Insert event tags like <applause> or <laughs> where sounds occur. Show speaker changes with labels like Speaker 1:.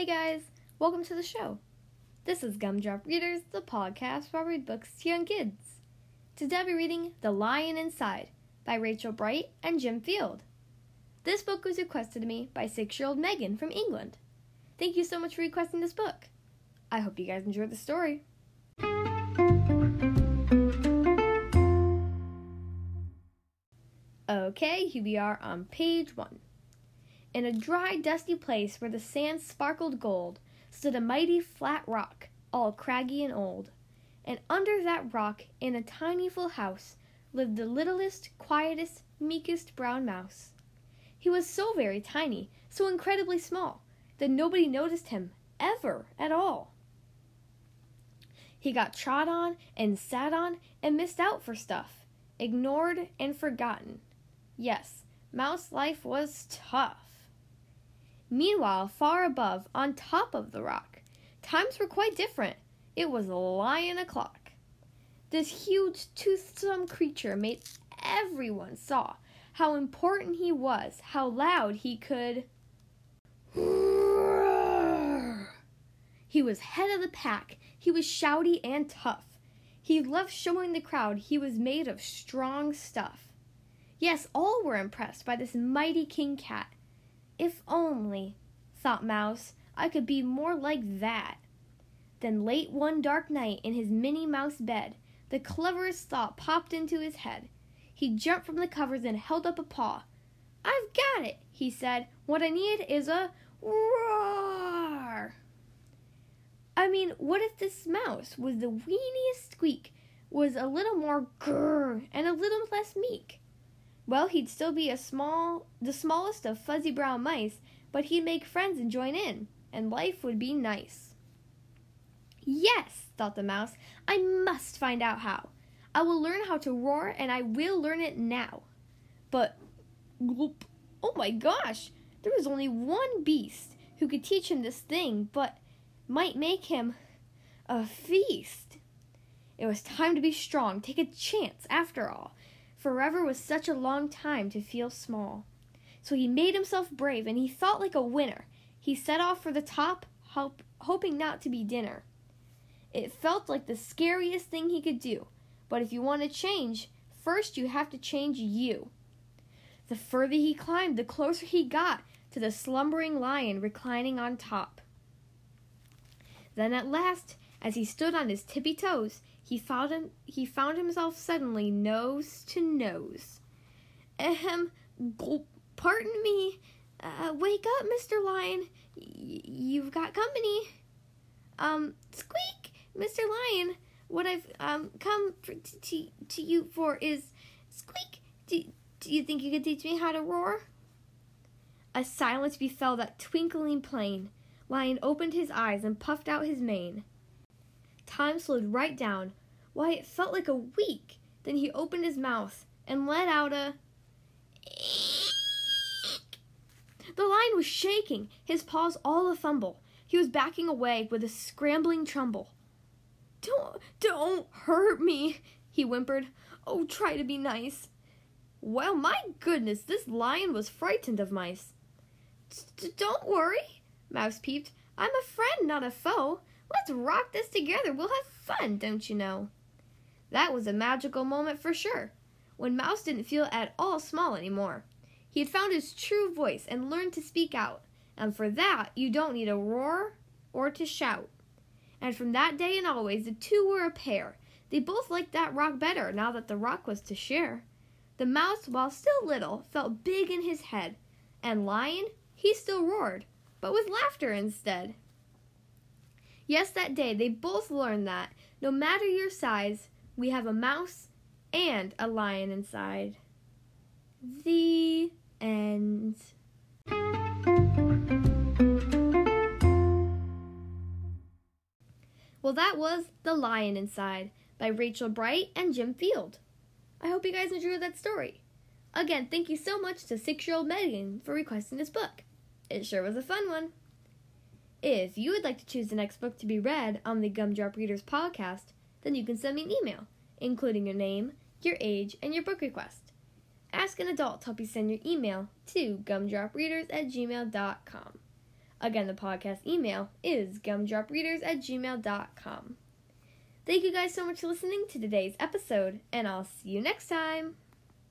Speaker 1: Hey guys, welcome to the show. This is Gumdrop Readers, the podcast where I read books to young kids. Today I'll be reading The Lion Inside by Rachel Bright and Jim Field. This book was requested to me by six year old Megan from England. Thank you so much for requesting this book. I hope you guys enjoyed the story. Okay, here we are on page one. In a dry, dusty place where the sand sparkled gold stood a mighty flat rock, all craggy and old. And under that rock, in a tiny full house, lived the littlest, quietest, meekest brown mouse. He was so very tiny, so incredibly small, that nobody noticed him, ever, at all. He got trod on and sat on and missed out for stuff, ignored and forgotten. Yes, mouse life was tough. Meanwhile, far above, on top of the rock, times were quite different. It was lion o'clock. This huge, toothsome creature made everyone saw how important he was, how loud he could. He was head of the pack. He was shouty and tough. He loved showing the crowd he was made of strong stuff. Yes, all were impressed by this mighty king cat if only, thought Mouse, I could be more like that. Then late one dark night in his Minnie Mouse bed, the cleverest thought popped into his head. He jumped from the covers and held up a paw. I've got it, he said. What I need is a roar. I mean, what if this mouse was the weeniest squeak, was a little more grrr, and a little less meek? Well, he'd still be a small, the smallest of fuzzy brown mice, but he'd make friends and join in, and life would be nice. Yes, thought the mouse, I must find out how. I will learn how to roar, and I will learn it now. But, oh my gosh, there was only one beast who could teach him this thing, but might make him a feast. It was time to be strong, take a chance after all. Forever was such a long time to feel small. So he made himself brave, and he thought like a winner. He set off for the top, hoping not to be dinner. It felt like the scariest thing he could do, but if you want to change, first you have to change you. The further he climbed, the closer he got to the slumbering lion reclining on top. Then at last, as he stood on his tippy toes, he found him he found himself suddenly nose to nose. Ahem, gulp, pardon me. Uh, wake up, Mr. Lion. Y- you've got company. Um, squeak, Mr. Lion. What I've um come for, to to you for is squeak. Do, do you think you could teach me how to roar? A silence befell that twinkling plain. Lion opened his eyes and puffed out his mane. Time slowed right down, why, it felt like a week. Then he opened his mouth and let out a. <laughs> The lion was shaking, his paws all a fumble. He was backing away with a scrambling tremble. Don't, don't hurt me, he whimpered. Oh, try to be nice. Well, my goodness, this lion was frightened of mice. Don't worry, Mouse peeped. I'm a friend, not a foe. Let's rock this together. We'll have fun, don't you know? That was a magical moment for sure, when Mouse didn't feel at all small anymore. He had found his true voice and learned to speak out, and for that you don't need to roar or to shout. And from that day and always, the two were a pair. They both liked that rock better now that the rock was to share. The mouse, while still little, felt big in his head, and Lion, he still roared, but with laughter instead. Yes, that day they both learned that, no matter your size, we have a mouse and a lion inside. The end. Well, that was The Lion Inside by Rachel Bright and Jim Field. I hope you guys enjoyed that story. Again, thank you so much to six year old Megan for requesting this book. It sure was a fun one. If you would like to choose the next book to be read on the Gumdrop Readers podcast, then you can send me an email, including your name, your age, and your book request. Ask an adult to help you send your email to gumdropreaders at gmail.com. Again, the podcast email is gumdropreaders at gmail.com. Thank you guys so much for listening to today's episode, and I'll see you next time.